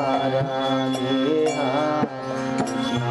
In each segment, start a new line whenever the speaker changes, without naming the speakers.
Hare Hare. Krishna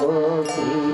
মাগিব